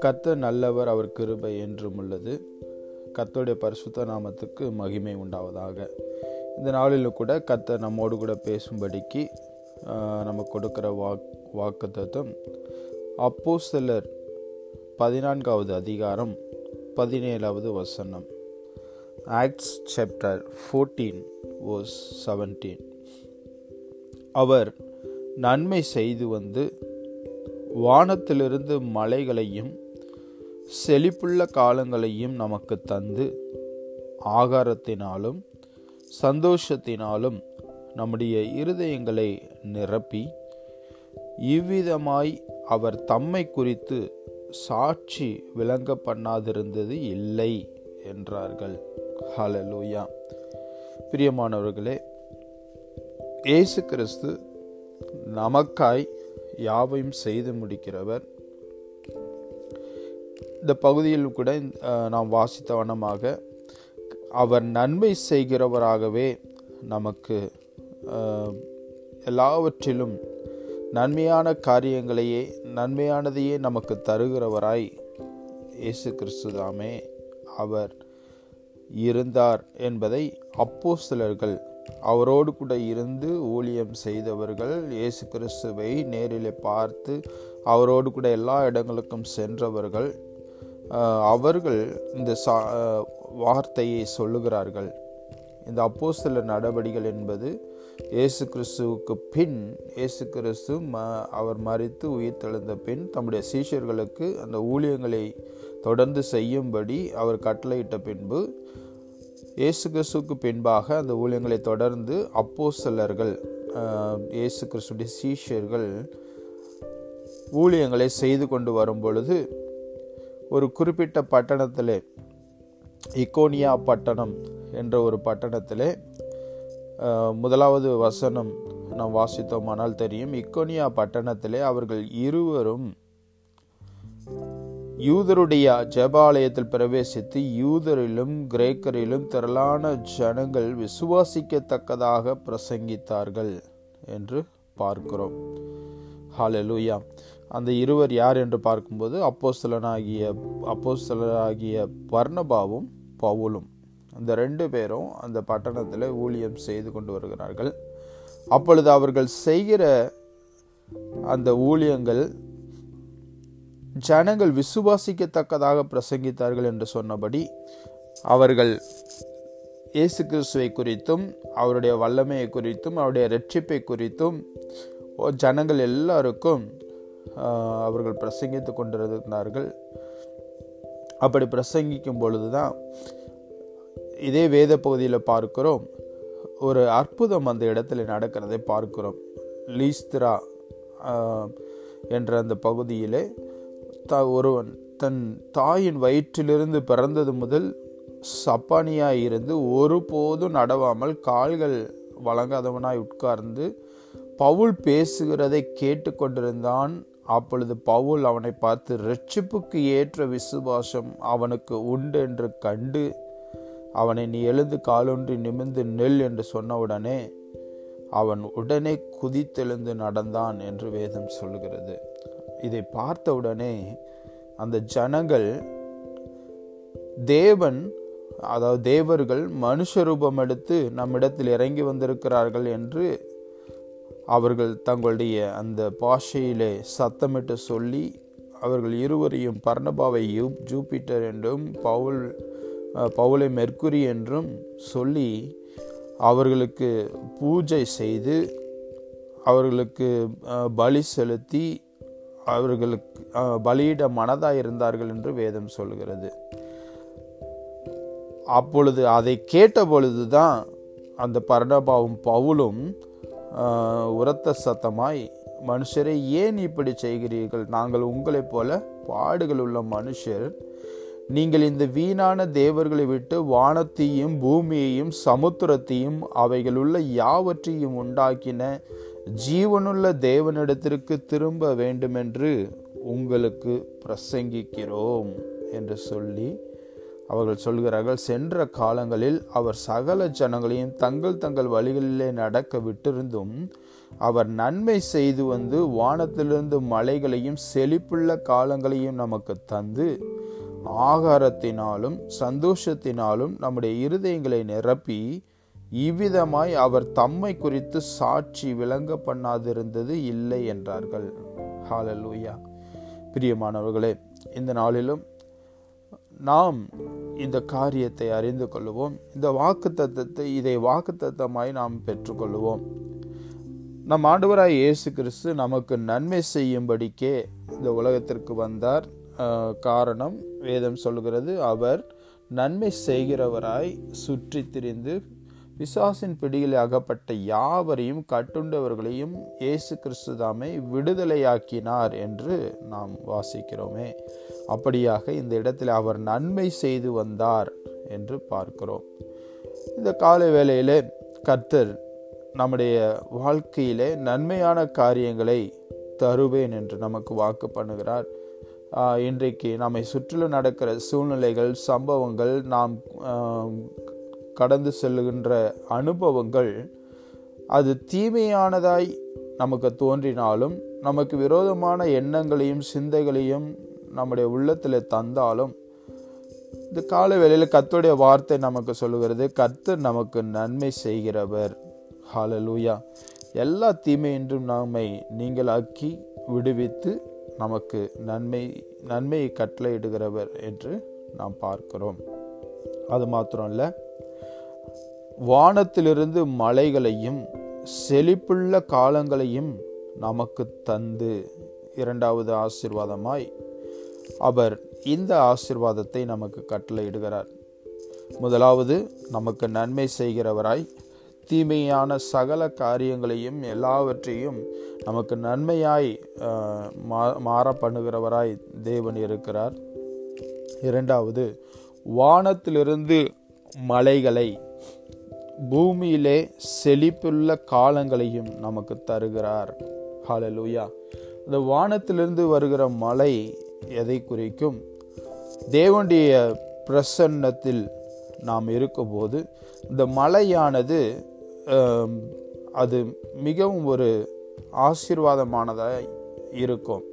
கத்த நல்லவர் அவர் கிருபை என்றும் உள்ளது. கத்தோடைய பரிசுத்த நாமத்துக்கு மகிமை உண்டாவதாக. இந்த நாளில் கூட கத்த நம்மோடு கூட பேசும்படிக்கு நம்ம கொடுக்குற கொடுக்கிற வாக் வாக்கு தத்துவம் அப்போ சிலர் பதினான்காவது அதிகாரம் பதினேழாவது வசனம். ஆக்ட்ஸ் சாப்டர் ஃபோர்டீன் ஓஸ் செவன்டீன் அவர் நன்மை செய்து வந்து வானத்திலிருந்து மலைகளையும் செழிப்புள்ள காலங்களையும் நமக்கு தந்து ஆகாரத்தினாலும் சந்தோஷத்தினாலும் நம்முடைய இருதயங்களை நிரப்பி இவ்விதமாய் அவர் தம்மை குறித்து சாட்சி விளங்க பண்ணாதிருந்தது இல்லை என்றார்கள். ஹலலூயா பிரியமானவர்களே இயேசு கிறிஸ்து நமக்காய் யாவையும் செய்து முடிக்கிறவர். இந்த பகுதியில் கூட நாம் வாசித்த வண்ணமாக அவர் நன்மை செய்கிறவராகவே நமக்கு எல்லாவற்றிலும் நன்மையான காரியங்களையே நன்மையானதையே நமக்கு தருகிறவராய் இயேசு கிறிஸ்துதாமே அவர் இருந்தார் என்பதை அப்போஸ்தலர்கள் அவரோடு கூட இருந்து ஊழியம் செய்தவர்கள் இயேசு கிறிஸ்துவை நேரிலே பார்த்து அவரோடு கூட எல்லா இடங்களுக்கும் சென்றவர்கள் அவர்கள் இந்த சா வார்த்தையை சொல்லுகிறார்கள். இந்த அப்போஸ்தல நடவடிகள் என்பது இயேசு கிறிஸ்துவுக்கு பின் இயேசு கிறிஸ்து ம அவர் மறித்து உயிர் தெழுந்த பின் தம்முடைய சீஷர்களுக்கு அந்த ஊழியங்களை தொடர்ந்து செய்யும்படி அவர் கட்டளையிட்ட பின்பு இயேசு கிறிஸ்துக்கு பின்பாக அந்த ஊழியங்களை தொடர்ந்து அப்போ சிலர்கள் இயேசு கிறிஸ்துடைய சீஷர்கள் ஊழியங்களை செய்து கொண்டு வரும் பொழுது ஒரு குறிப்பிட்ட பட்டணத்தில் இக்கோனியா பட்டணம் என்ற ஒரு பட்டணத்தில் முதலாவது வசனம் நாம் வாசித்தோமானால் தெரியும். இக்கோனியா பட்டணத்திலே அவர்கள் இருவரும் யூதருடைய ஜெபாலயத்தில் பிரவேசித்து யூதரிலும் கிரேக்கரிலும் திரளான ஜனங்கள் விசுவாசிக்கத்தக்கதாக பிரசங்கித்தார்கள் என்று பார்க்கிறோம். ஹாலலூயா அந்த இருவர் யார் என்று பார்க்கும்போது அப்போஸ்தலனாகிய அப்போஸ்தலராகிய பர்ணபாவும் பவுலும். அந்த ரெண்டு பேரும் அந்த பட்டணத்தில் ஊழியம் செய்து கொண்டு வருகிறார்கள். அப்பொழுது அவர்கள் செய்கிற அந்த ஊழியங்கள் ஜனங்கள் விசுவாசிக்கத்தக்கதாக பிரசங்கித்தார்கள் என்று சொன்னபடி அவர்கள் இயேசு கிறிஸ்துவை குறித்தும் அவருடைய வல்லமையை குறித்தும் அவருடைய ரட்சிப்பை குறித்தும் ஜனங்கள் எல்லாருக்கும் அவர்கள் பிரசங்கித்து கொண்டிருந்தார்கள். அப்படி பிரசங்கிக்கும் பொழுதுதான் இதே வேத பகுதியில் பார்க்கிறோம். ஒரு அற்புதம் அந்த இடத்துல நடக்கிறதை பார்க்கிறோம். லீஸ்திரா என்ற அந்த பகுதியிலே த ஒருவன் தன் தாயின் வயிற்றிலிருந்து பிறந்தது முதல் சப்பானியாய் இருந்து ஒருபோதும் நடவாமல் கால்கள் வழங்காதவனாய் உட்கார்ந்து பவுல் பேசுகிறதை கேட்டுக்கொண்டிருந்தான். அப்பொழுது பவுல் அவனை பார்த்து ரட்சிப்புக்கு ஏற்ற விசுவாசம் அவனுக்கு உண்டு என்று கண்டு அவனை நீ எழுந்து காலொன்றி நிமிர்ந்து நெல் என்று சொன்னவுடனே அவன் உடனே குதித்தெழுந்து நடந்தான் என்று வேதம் சொல்கிறது. இதை பார்த்தவுடனே அந்த ஜனங்கள் தேவன் அதாவது தேவர்கள் மனுஷ ரூபம் எடுத்து நம்மிடத்தில் இறங்கி வந்திருக்கிறார்கள் என்று அவர்கள் தங்களுடைய அந்த பாஷையிலே சத்தமிட்டு சொல்லி அவர்கள் இருவரையும் பர்ணபாவை யூ ஜூபிட்டர் என்றும் பவுல் பவுலை மெர்க்குரி என்றும் சொல்லி அவர்களுக்கு பூஜை செய்து அவர்களுக்கு பலி செலுத்தி அவர்களுக்கு பலியிட மனதாக இருந்தார்கள் என்று வேதம் சொல்கிறது அப்பொழுது அதை கேட்ட பொழுதுதான் அந்த பர்ணபாவும் பவுலும் உரத்த சத்தமாய் மனுஷரை ஏன் இப்படி செய்கிறீர்கள்? நாங்கள் உங்களைப் போல பாடுகள் உள்ள மனுஷர். நீங்கள் இந்த வீணான தேவர்களை விட்டு வானத்தையும் பூமியையும் சமுத்திரத்தையும் அவைகளுள்ள யாவற்றையும் உண்டாக்கின ஜீவனுள்ள தேவனிடத்திற்கு திரும்ப வேண்டுமென்று உங்களுக்கு பிரசங்கிக்கிறோம் என்று சொல்லி அவர்கள் சொல்கிறார்கள். சென்ற காலங்களில் அவர் சகல ஜனங்களையும் தங்கள் தங்கள் வழிகளிலே நடக்க விட்டிருந்தும் அவர் நன்மை செய்து வந்து வானத்திலிருந்து மலைகளையும் செழிப்புள்ள காலங்களையும் நமக்கு தந்து ஆகாரத்தினாலும் சந்தோஷத்தினாலும் நம்முடைய இருதயங்களை நிரப்பி இவ்விதமாய் அவர் தம்மை குறித்து சாட்சி விளங்க பண்ணாதிருந்தது இல்லை என்றார்கள். ஹாலலூயா பிரியமானவர்களே இந்த நாளிலும் நாம் இந்த காரியத்தை அறிந்து கொள்வோம் இந்த வாக்கு தத்தத்தை இதை வாக்கு தத்தமாய் நாம் பெற்றுக்கொள்வோம் நம் ஆண்டவராய் இயேசு கிறிஸ்து நமக்கு நன்மை செய்யும்படிக்கே இந்த உலகத்திற்கு வந்தார். காரணம் வேதம் சொல்கிறது அவர் நன்மை செய்கிறவராய் சுற்றி திரிந்து பிசாசின் பிடியில் அகப்பட்ட யாவரையும் கட்டுண்டவர்களையும் இயேசு கிறிஸ்து தாமே விடுதலையாக்கினார் என்று நாம் வாசிக்கிறோமே. அப்படியாக இந்த இடத்தில் அவர் நன்மை செய்து வந்தார் என்று பார்க்கிறோம். இந்த கால வேளையிலே கர்த்தர் நம்முடைய வாழ்க்கையிலே நன்மையான காரியங்களை தருவேன் என்று நமக்கு வாக்கு பண்ணுகிறார். இன்றைக்கு நம்மை சுற்றிலும் நடக்கிற சூழ்நிலைகள் சம்பவங்கள் நாம் கடந்து செல்லுகின்ற அனுபவங்கள் அது தீமையானதாய் நமக்கு தோன்றினாலும் நமக்கு விரோதமான எண்ணங்களையும் சிந்தைகளையும் நம்முடைய உள்ளத்தில் தந்தாலும் இந்த கால வேளையில் கத்துடைய வார்த்தை நமக்கு சொல்லுகிறது கத்து நமக்கு நன்மை செய்கிறவர். ஹாலலூயா எல்லா தீமையின்றும் நம்மை நீங்களாக்கி விடுவித்து நமக்கு நன்மை நன்மையை கட்டளையிடுகிறவர் என்று நாம் பார்க்கிறோம். அது மாத்திரம் இல்லை வானத்திலிருந்து மலைகளையும் செழிப்புள்ள காலங்களையும் நமக்கு தந்து இரண்டாவது ஆசிர்வாதமாய் அவர் இந்த ஆசிர்வாதத்தை நமக்கு கட்டளையிடுகிறார். முதலாவது நமக்கு நன்மை செய்கிறவராய் தீமையான சகல காரியங்களையும் எல்லாவற்றையும் நமக்கு நன்மையாய் மாற பண்ணுகிறவராய் தேவன் இருக்கிறார். இரண்டாவது வானத்திலிருந்து மலைகளை பூமியிலே செழிப்புள்ள காலங்களையும் நமக்கு தருகிறார். ஹாலலூயா இந்த வானத்திலிருந்து வருகிற மலை எதை குறிக்கும்? தேவனுடைய பிரசன்னத்தில் நாம் இருக்கும்போது இந்த மலையானது அது மிகவும் ஒரு ஆசீர்வாதமானதாக இருக்கும்.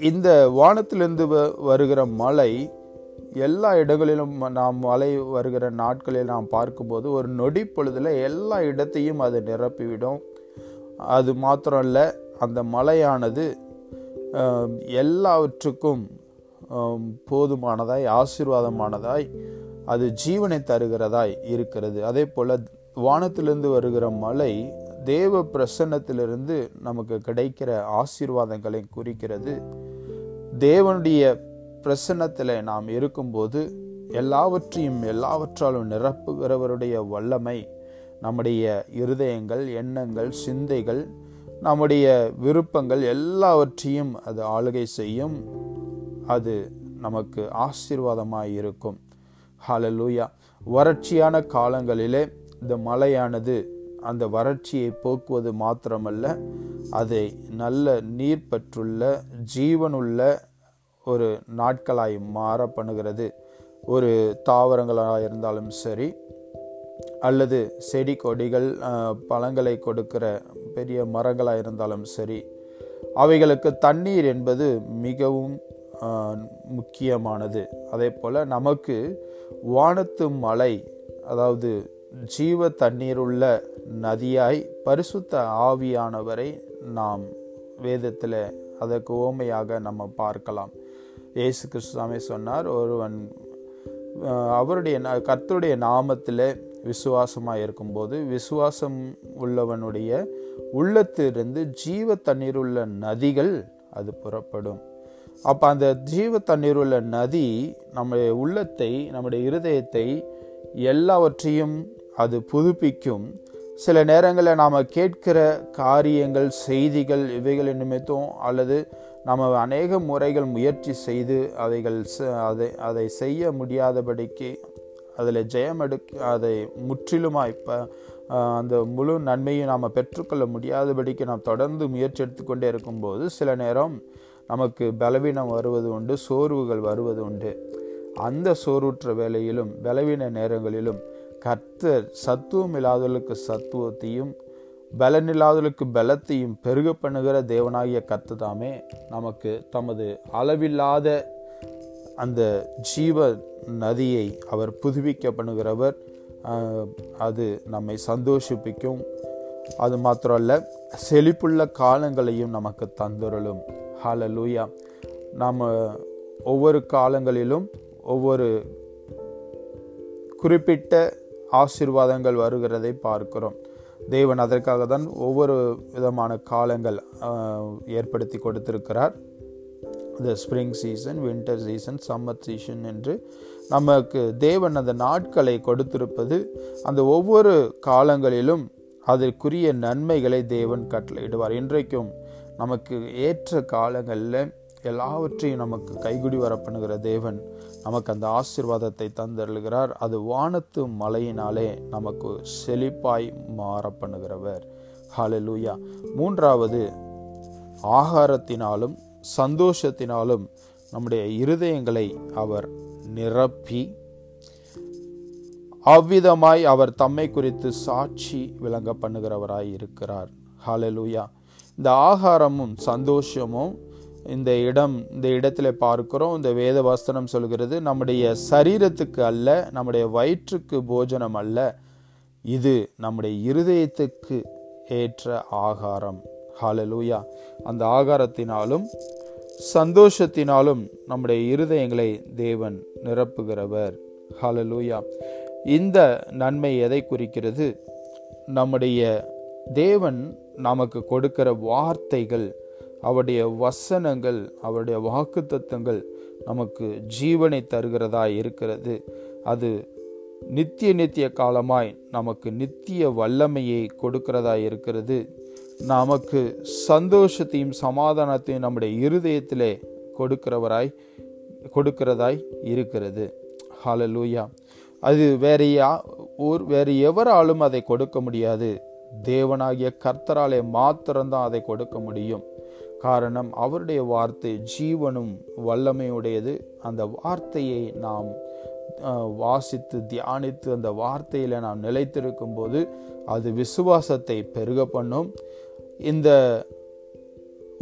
இந்த வானத்திலிருந்து வருகிற மலை எல்லா இடங்களிலும் நாம் மலை வருகிற நாட்களில் நாம் பார்க்கும்போது ஒரு நொடி பொழுதில் எல்லா இடத்தையும் அது நிரப்பிவிடும். அது மாத்திரம் இல்லை அந்த மலையானது எல்லாவற்றுக்கும் போதுமானதாய் ஆசீர்வாதமானதாய் அது ஜீவனை தருகிறதாய் இருக்கிறது. அதே போல் வானத்திலிருந்து வருகிற மலை தேவ பிரசன்னத்திலிருந்து நமக்கு கிடைக்கிற ஆசீர்வாதங்களை குறிக்கிறது. தேவனுடைய பிரசன்னத்தில் நாம் இருக்கும்போது எல்லாவற்றையும் எல்லாவற்றாலும் நிரப்புகிறவருடைய வல்லமை நம்முடைய இருதயங்கள் எண்ணங்கள் சிந்தைகள் நம்முடைய விருப்பங்கள் எல்லாவற்றையும் அது ஆளுகை செய்யும். அது நமக்கு ஆசீர்வாதமாக இருக்கும். ஹலலூயா வறட்சியான காலங்களிலே இந்த மலையானது அந்த வறட்சியை போக்குவது மாத்திரமல்ல அதை நல்ல நீர் பற்றுள்ள ஜீவனுள்ள ஒரு நாட்களாய் மாற பண்ணுகிறது ஒரு தாவரங்களாக இருந்தாலும் சரி அல்லது செடி கொடிகள் பழங்களை கொடுக்கிற பெரிய மரங்களாக இருந்தாலும் சரி அவைகளுக்கு தண்ணீர் என்பது மிகவும் முக்கியமானது. அதே போல் நமக்கு வானத்து மலை அதாவது ஜீவ தண்ணீர் உள்ள நதியாய் பரிசுத்த ஆவியானவரை நாம் வேதத்தில் அதற்கு ஓமையாக நம்ம பார்க்கலாம். இயேசு கிறிஸ்துவாமே சொன்னார் ஒருவன் அவருடைய கர்த்தருடைய நாமத்தில் விசுவாசமாக இருக்கும்போது விசுவாசம் உள்ளவனுடைய உள்ளத்திலிருந்து ஜீவ தண்ணீர் உள்ள நதிகள் அது புறப்படும். அப்போ அந்த ஜீவ தண்ணீர் உள்ள நதி நம்முடைய உள்ளத்தை நம்முடைய இருதயத்தை எல்லாவற்றையும் அது புதுப்பிக்கும். சில நேரங்களில் நாம் கேட்கிற காரியங்கள் செய்திகள் இவைகள் நிமித்தம் அல்லது நம்ம அநேக முறைகள் முயற்சி செய்து அவைகள் அதை அதை செய்ய முடியாதபடிக்கு அதில் ஜெயம் எடுக்க அதை முற்றிலுமாக இப்போ அந்த முழு நன்மையை நாம் பெற்றுக்கொள்ள முடியாதபடிக்கு நாம் தொடர்ந்து முயற்சி எடுத்துக்கொண்டே இருக்கும்போது சில நேரம் நமக்கு பலவீனம் வருவது உண்டு சோர்வுகள் வருவது உண்டு. அந்த சோர்வுற்ற வேலையிலும் பலவீன நேரங்களிலும் கர்த்தர் சத்துவம் இல்லாதவர்களுக்கு சத்துவத்தையும் பலனில்லாதவர்களுக்கு பலத்தையும் பெருக பண்ணுகிற தேவனாகிய கர்த்ததாமே நமக்கு தமது அளவில்லாத அந்த ஜீவ நதியை அவர் புதுப்பிக்க பண்ணுகிறவர். அது நம்மை சந்தோஷிப்பிக்கும். அது மாத்திரம் அல்ல செழிப்புள்ள காலங்களையும் நமக்கு தந்துரலும் ஹalleluya நாம் ஒவ்வொரு காலங்களிலும் ஒவ்வொரு குறிப்பிட்ட ஆசீர்வாதங்கள் வருகிறதை பார்க்கிறோம். தேவன் அதற்காக தான் ஒவ்வொரு விதமான காலங்கள் ஏற்படுத்தி கொடுத்திருக்கிறார். இந்த spring season winter season summer season என்று நமக்கு தேவன் அந்த நாட்களை கொடுத்திருப்பது அந்த ஒவ்வொரு காலங்களிலும் அதற்குரிய நன்மைகளை தேவன் கட்டளையிடுவார். இன்றைக்கும் நமக்கு ஏற்ற காலங்களில் எல்லாவற்றையும் நமக்கு கைகுடி வர பண்ணுகிற தேவன் நமக்கு அந்த ஆசீர்வாதத்தை தந்தருகிறார் அது வானத்து மலையினாலே நமக்கு செழிப்பாய் மாற பண்ணுகிறவர் ஹalleluya மூன்றாவது ஆகாரத்தினாலும் சந்தோஷத்தினாலும் நம்முடைய இருதயங்களை அவர் நிரப்பி அவ்விதமாய் அவர் தம்மை குறித்து சாட்சி விளங்க பண்ணுகிறவராய் இருக்கிறார். ஹாலலூயா இந்த ஆகாரமும் சந்தோஷமும் இந்த இடம் இந்த இடத்துல பார்க்கிறோம். இந்த வேத வஸ்திரம் சொல்கிறது நம்முடைய சரீரத்துக்கு அல்ல நம்முடைய வயிற்றுக்கு போஜனம் அல்ல. இது நம்முடைய இருதயத்துக்கு ஏற்ற ஆகாரம். ஹாலலூயா அந்த ஆகாரத்தினாலும் சந்தோஷத்தினாலும் நம்முடைய இருதயங்களை தேவன் நிரப்புகிறவர். ஹாலலூயா இந்த நன்மை எதை குறிக்கிறது? நம்முடைய தேவன் நமக்கு கொடுக்கிற வார்த்தைகள் அவருடைய வசனங்கள் அவருடைய வாக்குத்தத்தங்கள் நமக்கு ஜீவனை தருகிறதா இருக்கிறது. அது நித்திய நித்திய காலமாய் நமக்கு நித்திய வல்லமையை கொடுக்கிறதா இருக்கிறது. நமக்கு சந்தோஷத்தையும் சமாதானத்தையும் நம்முடைய இருதயத்திலே கொடுக்கிறவராய் கொடுக்கிறதாய் இருக்கிறது. ஹாலலூயா அது வேற யா ஒரு வேறு எவராலும் அதை கொடுக்க முடியாது. தேவனாகிய கர்த்தராலே மாத்திரம்தான் அதை கொடுக்க முடியும். காரணம் அவருடைய வார்த்தை ஜீவனும் வல்லமையுடையது. அந்த வார்த்தையை நாம் வாசித்து தியானித்து அந்த வார்த்தையில் நாம் நிலைத்திருக்கும் போது அது விசுவாசத்தை பெருக பண்ணும். இந்த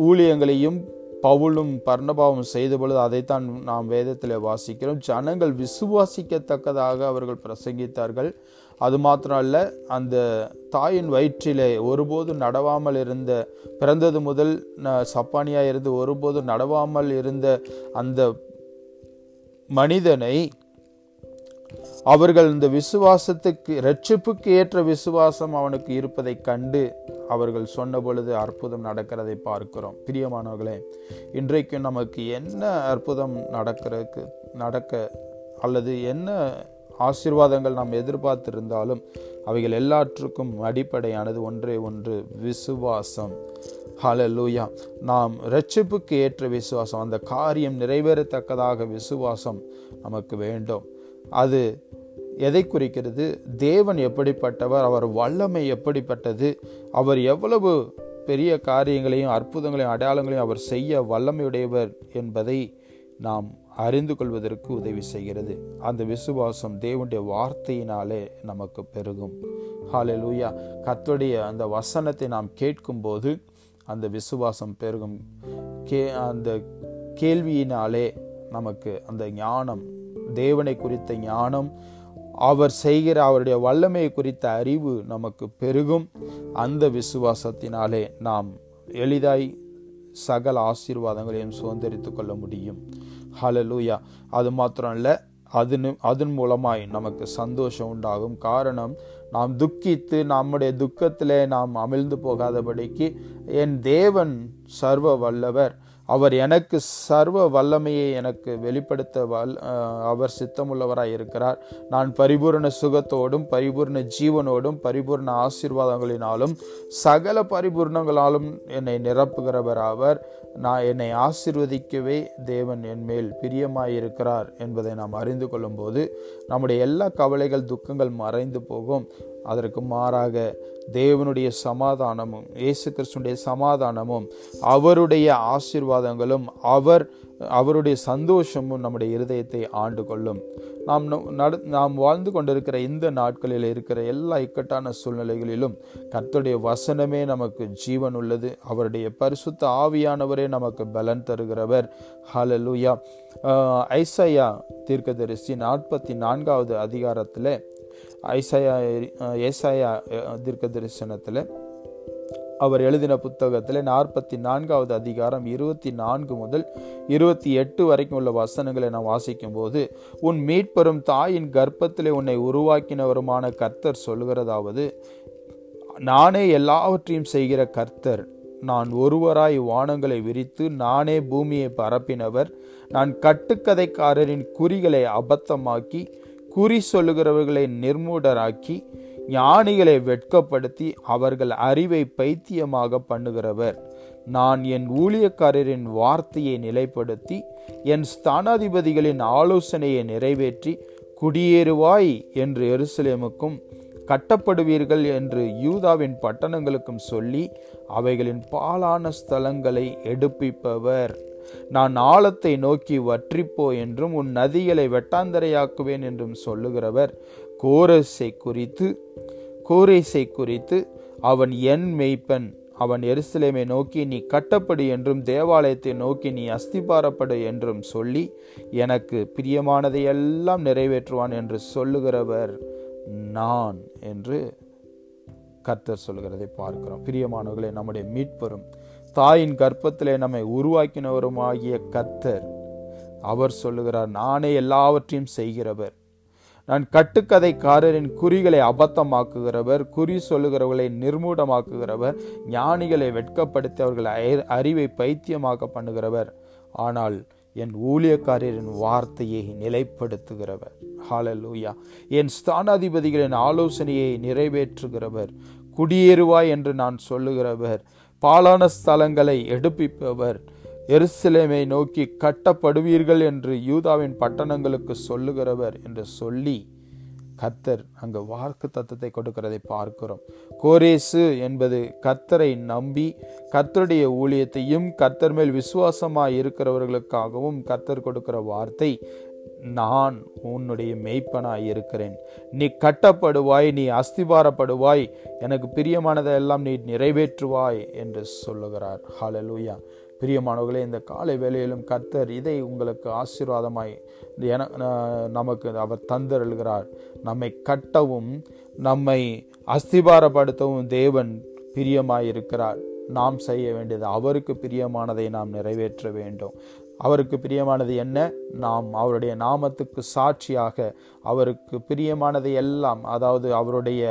ஊழியங்களையும் பவுலும் பர்ணபாவும் செய்த பொழுது அதைத்தான் நாம் வேதத்தில் வாசிக்கிறோம். ஜனங்கள் விசுவாசிக்கத்தக்கதாக அவர்கள் பிரசங்கித்தார்கள். அது மாத்திரம் அல்ல அந்த தாயின் வயிற்றிலே ஒருபோதும் நடவாமல் இருந்த பிறந்தது முதல் ந- இருந்து ஒருபோதும் நடவாமல் இருந்த அந்த மனிதனை அவர்கள் இந்த விசுவாசத்துக்கு ரட்சிப்புக்கு ஏற்ற விசுவாசம் அவனுக்கு இருப்பதை கண்டு அவர்கள் சொன்ன பொழுது அற்புதம் நடக்கிறதை பார்க்கிறோம். பிரியமானவர்களே இன்றைக்கு நமக்கு என்ன அற்புதம் நடக்கிறதுக்கு நடக்க அல்லது என்ன ஆசீர்வாதங்கள் நாம் எதிர்பார்த்திருந்தாலும் அவைகள் எல்லாற்றுக்கும் அடிப்படையானது ஒன்றே ஒன்று விசுவாசம். ஹலலூயா நாம் ரட்சிப்புக்கு ஏற்ற விசுவாசம் அந்த காரியம் நிறைவேறத்தக்கதாக விசுவாசம் நமக்கு வேண்டும். அது எதை குறிக்கிறது? தேவன் எப்படிப்பட்டவர்? அவர் வல்லமை எப்படிப்பட்டது? அவர் எவ்வளவு பெரிய காரியங்களையும் அற்புதங்களையும் அடையாளங்களையும் அவர் செய்ய வல்லமையுடையவர் என்பதை நாம் அறிந்து கொள்வதற்கு உதவி செய்கிறது. அந்த விசுவாசம் தேவனுடைய வார்த்தையினாலே நமக்கு பெருகும். ஹalleluya கத்துடைய அந்த வசனத்தை நாம் கேட்கும்போது அந்த விசுவாசம் பெருகும். கே அந்த கேள்வியினாலே நமக்கு அந்த ஞானம் தேவனை குறித்த ஞானம் அவர் செய்கிற அவருடைய வல்லமையை குறித்த அறிவு நமக்கு பெருகும். அந்த விசுவாசத்தினாலே நாம் எளிதாய் சகல ஆசீர்வாதங்களையும் சுதந்திரித்து கொள்ள முடியும். ஹலலூயா அது மாத்திரம் இல்லை அதன் அதன் மூலமாய் நமக்கு சந்தோஷம் உண்டாகும். காரணம் நாம் துக்கித்து நம்முடைய துக்கத்திலே நாம் அமிழ்ந்து போகாதபடிக்கு என் தேவன் சர்வ வல்லவர். அவர் எனக்கு சர்வ வல்லமையை எனக்கு வெளிப்படுத்த வல் அவர் சித்தமுள்ளவராய் இருக்கிறார். நான் பரிபூர்ண சுகத்தோடும் பரிபூர்ண ஜீவனோடும் பரிபூர்ண ஆசீர்வாதங்களினாலும் சகல பரிபூர்ணங்களாலும் என்னை நிரப்புகிறவர் அவர். நான் என்னை ஆசிர்வதிக்கவே தேவன் என் மேல் பிரியமாயிருக்கிறார் என்பதை நாம் அறிந்து கொள்ளும்போது நம்முடைய எல்லா கவலைகள் துக்கங்கள் மறைந்து போகும். அதற்கு மாறாக தேவனுடைய சமாதானமும் இயேசு கிறிஸ்துடைய சமாதானமும் அவருடைய ஆசீர்வாதங்களும் அவர் அவருடைய சந்தோஷமும் நம்முடைய இருதயத்தை ஆண்டு கொள்ளும் நாம் நட நாம் வாழ்ந்து கொண்டிருக்கிற இந்த நாட்களில் இருக்கிற எல்லா இக்கட்டான சூழ்நிலைகளிலும் கர்த்தருடைய வசனமே நமக்கு ஜீவன் உள்ளது. அவருடைய பரிசுத்த ஆவியானவரே நமக்கு பலன் தருகிறவர். ஹலலூயா ஐசையா தீர்க்கதரிசி நாற்பத்தி நான்காவது அதிகாரத்தில் ஐசையா ஏசாயா தீர்க்க தரிசனத்தில் அவர் எழுதின புத்தகத்தில் நாற்பத்தி நான்காவது அதிகாரம் இருபத்தி நான்கு முதல் இருபத்தி எட்டு வரைக்கும் உள்ள வசனங்களை நான் வாசிக்கும் போது உன் மீட்பெறும் தாயின் கர்ப்பத்திலே உன்னை உருவாக்கினவருமான கர்த்தர் சொல்கிறதாவது நானே எல்லாவற்றையும் செய்கிற கர்த்தர். நான் ஒருவராய் வானங்களை விரித்து நானே பூமியை பரப்பினவர். நான் கட்டுக்கதைக்காரரின் குறிகளை அபத்தமாக்கி குறி சொல்லுகிறவர்களை நிர்மூடராக்கி ஞானிகளை வெட்கப்படுத்தி அவர்கள் அறிவை பைத்தியமாக பண்ணுகிறவர். நான் என் ஊழியக்காரரின் வார்த்தையை நிலைப்படுத்தி என் ஸ்தானாதிபதிகளின் ஆலோசனையை நிறைவேற்றி குடியேறுவாய் என்று எருசலேமுக்கும் கட்டப்படுவீர்கள் என்று யூதாவின் பட்டணங்களுக்கும் சொல்லி அவைகளின் பாலான ஸ்தலங்களை எடுப்பிப்பவர். நான் ஆழத்தை நோக்கி வற்றிப்போ என்றும் உன் நதிகளை வெட்டாந்தரையாக்குவேன் என்றும் சொல்லுகிறவர். கோரஸை குறித்து கோரேசை குறித்து அவன் என் மெய்ப்பன். அவன் எருசலேமை நோக்கி நீ கட்டப்படு என்றும் தேவாலயத்தை நோக்கி நீ அஸ்திபாரப்படு என்றும் சொல்லி எனக்கு பிரியமானதை எல்லாம் நிறைவேற்றுவான் என்று சொல்லுகிறவர் நான் என்று கர்த்தர் சொல்கிறதை பார்க்கிறோம். பிரியமானவர்களே நம்முடைய மீட்பெறும் தாயின் கர்ப்பத்திலே நம்மை உருவாக்கினவருமாகிய கத்தர் அவர் சொல்லுகிறார் நானே எல்லாவற்றையும் செய்கிறவர். நான் கட்டுக்கதைக்காரரின் குறிகளை அபத்தமாக்குகிறவர். குறி சொல்லுகிறவர்களை நிர்மூடமாக்குகிறவர். ஞானிகளை வெட்கப்படுத்தி அவர்கள் அறிவை பைத்தியமாக்க பண்ணுகிறவர். ஆனால் என் ஊழியக்காரரின் வார்த்தையை நிலைப்படுத்துகிறவர். ஹாலலூயா என் ஸ்தானாதிபதிகளின் ஆலோசனையை நிறைவேற்றுகிறவர். குடியேறுவாய் என்று நான் சொல்லுகிறவர். பாலான ஸ்தலங்களை எடுப்பிப்பவர். எருசலேமை நோக்கி கட்டப்படுவீர்கள் என்று யூதாவின் பட்டணங்களுக்கு சொல்லுகிறவர் என்று சொல்லி கர்த்தர் அங்கு வாக்கு தத்துவத்தை கொடுக்கிறதை பார்க்கிறோம். கோரேசு என்பது கர்த்தரை நம்பி கர்த்தருடைய ஊழியத்தையும் கர்த்தர் மேல் விசுவாசமாய் இருக்கிறவர்களுக்காகவும் கர்த்தர் கொடுக்கிற வார்த்தை நான் உன்னுடைய மெய்ப்பனாய் இருக்கிறேன். நீ கட்டப்படுவாய் நீ அஸ்திபாரப்படுவாய் எனக்கு பிரியமானதை எல்லாம் நீ நிறைவேற்றுவாய் என்று சொல்லுகிறார். ஹாலலூயா பிரியமானவர்களே இந்த காலை வேளையிலும் கர்த்தர் இதை உங்களுக்கு ஆசீர்வாதமாய் என நமக்கு அவர் தந்தருள்கிறார். நம்மை கட்டவும் நம்மை அஸ்திபாரப்படுத்தவும் தேவன் பிரியமாயிருக்கிறார். நாம் செய்ய வேண்டியது அவருக்கு பிரியமானதை நாம் நிறைவேற்ற வேண்டும். அவருக்கு பிரியமானது என்ன? நாம் அவருடைய நாமத்துக்கு சாட்சியாக அவருக்கு பிரியமானதை எல்லாம் அதாவது அவருடைய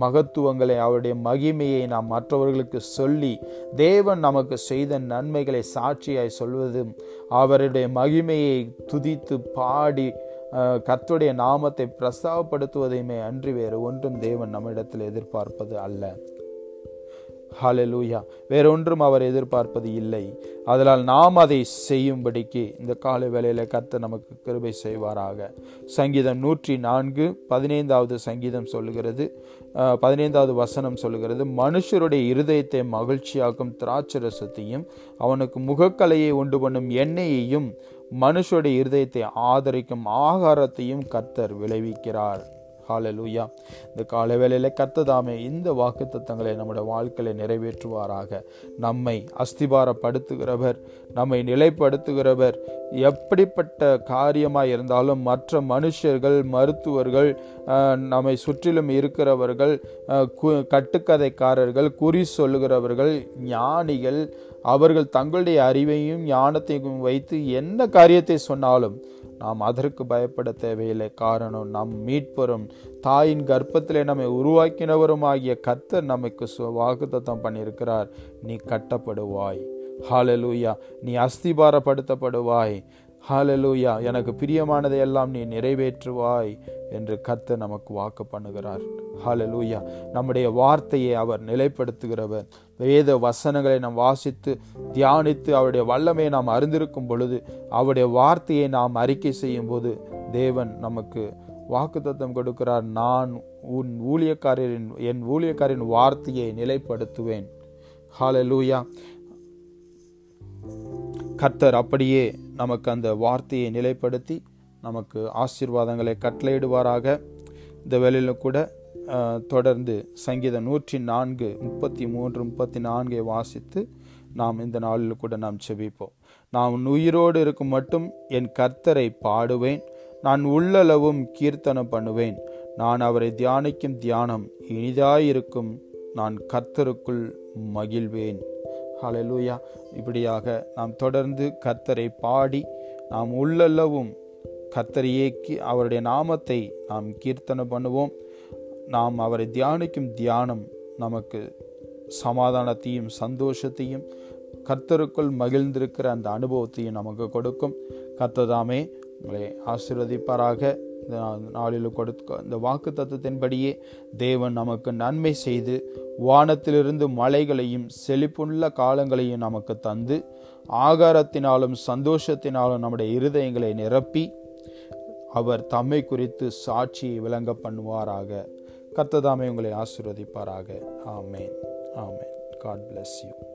மகத்துவங்களை அவருடைய மகிமையை நாம் மற்றவர்களுக்கு சொல்லி தேவன் நமக்கு செய்த நன்மைகளை சாட்சியாய் சொல்வதும் அவருடைய மகிமையை துதித்து பாடி கத்துடைய நாமத்தை பிரஸ்தாவப்படுத்துவதையுமே அன்றி வேறு ஒன்றும் தேவன் நம்மிடத்தில் எதிர்பார்ப்பது அல்ல. ஹாலலூயா வேறொன்றும் அவர் எதிர்பார்ப்பது இல்லை. அதனால் நாம் அதை செய்யும்படிக்கு இந்த கால வேலையில் கத்த நமக்கு கிருபை செய்வாராக. சங்கீதம் நூற்றி நான்கு பதினைந்தாவது சங்கீதம் சொல்லுகிறது. பதினைந்தாவது வசனம் சொல்லுகிறது. மனுஷருடைய இருதயத்தை மகிழ்ச்சியாக்கும் திராட்சரசத்தையும் அவனுக்கு முகக்கலையை உண்டு பண்ணும் எண்ணெயையும் மனுஷருடைய இருதயத்தை ஆதரிக்கும் ஆகாரத்தையும் கத்தர் விளைவிக்கிறார். ஹாலலூயா இந்த கால வேளையில் கத்ததாமே இந்த வாக்கு தத்தங்களை நம்முடைய வாழ்க்கையை நிறைவேற்றுவாராக. நம்மை அஸ்திபாரப்படுத்துகிறவர் நம்மை நிலைப்படுத்துகிறவர் எப்படிப்பட்ட காரியமாக இருந்தாலும் மற்ற மனுஷர்கள் மருத்துவர்கள் நம்மை சுற்றிலும் இருக்கிறவர்கள் கட்டுக்கதைக்காரர்கள் குறி சொல்லுகிறவர்கள் ஞானிகள் அவர்கள் தங்களுடைய அறிவையும் ஞானத்தையும் வைத்து என்ன காரியத்தை சொன்னாலும் நாம் அதற்கு பயப்பட தேவையில்லை. காரணம் நம் மீட்பரும் தாயின் கர்ப்பத்திலே நம்மை உருவாக்கினவரும் ஆகிய கர்த்தர் நமக்கு வாக்குத்தத்தம் பண்ணியிருக்கிறார். நீ கட்டப்படுவாய். ஹாலலூயா நீ அஸ்திபாரப்படுத்தப்படுவாய். ஹாலலூயா எனக்கு பிரியமானதை எல்லாம் நீ நிறைவேற்றுவாய் என்று கர்த்தர் நமக்கு வாக்கு பண்ணுகிறார். ஹாலலூயா நம்முடைய வார்த்தையை அவர் நிலைப்படுத்துகிறவர். வேத வசனங்களை நாம் வாசித்து தியானித்து அவருடைய வல்லமையை நாம் அறிந்திருக்கும் பொழுது அவருடைய வார்த்தையை நாம் அறிக்கை செய்யும் போது தேவன் நமக்கு வாக்குத்தத்தம் கொடுக்கிறார். நான் உன் ஊழியக்காரரின் என் ஊழியக்காரின் வார்த்தையை நிலைப்படுத்துவேன். ஹாலலூயா கர்த்தர் அப்படியே நமக்கு அந்த வார்த்தையை நிலைப்படுத்தி நமக்கு ஆசீர்வாதங்களை கட்டளையிடுவாராக. இந்த வேலையில் கூட தொடர்ந்து சங்கீதம் நூற்றி நான்கு முப்பத்தி மூன்று முப்பத்தி நான்கை வாசித்து நாம் இந்த நாளில் கூட நாம் செபிப்போம். நான் உயிரோடு இருக்கும் மட்டும் என் கர்த்தரை பாடுவேன். நான் உள்ளளவும் கீர்த்தனம் பண்ணுவேன். நான் அவரை தியானிக்கும் தியானம் இனிதாயிருக்கும். நான் கர்த்தருக்குள் மகிழ்வேன். ஹலலூயா இப்படியாக நாம் தொடர்ந்து கர்த்தரை பாடி நாம் உள்ளளவும் கர்த்தரையே அவருடைய நாமத்தை நாம் கீர்த்தனை பண்ணுவோம். நாம் அவரை தியானிக்கும் தியானம் நமக்கு சமாதானத்தையும் சந்தோஷத்தையும் கர்த்தருக்குள் மகிழ்ந்திருக்கிற அந்த அனுபவத்தையும் நமக்கு கொடுக்கும். கர்த்ததாமே உங்களை ஆசிர்வதிப்பாராக. இந்த நாளில் கொடுக்க இந்த வாக்கு தத்துவத்தின்படியே தேவன் நமக்கு நன்மை செய்து வானத்திலிருந்து மலைகளையும் செழிப்புள்ள காலங்களையும் நமக்கு தந்து ஆகாரத்தினாலும் சந்தோஷத்தினாலும் நம்முடைய இருதயங்களை நிரப்பி அவர் தம்மை குறித்து சாட்சியை விளங்க பண்ணுவாராக. கர்த்ததாமே உங்களை ஆசிர்வதிப்பாராக. ஆமேன். ஆமேன். God bless you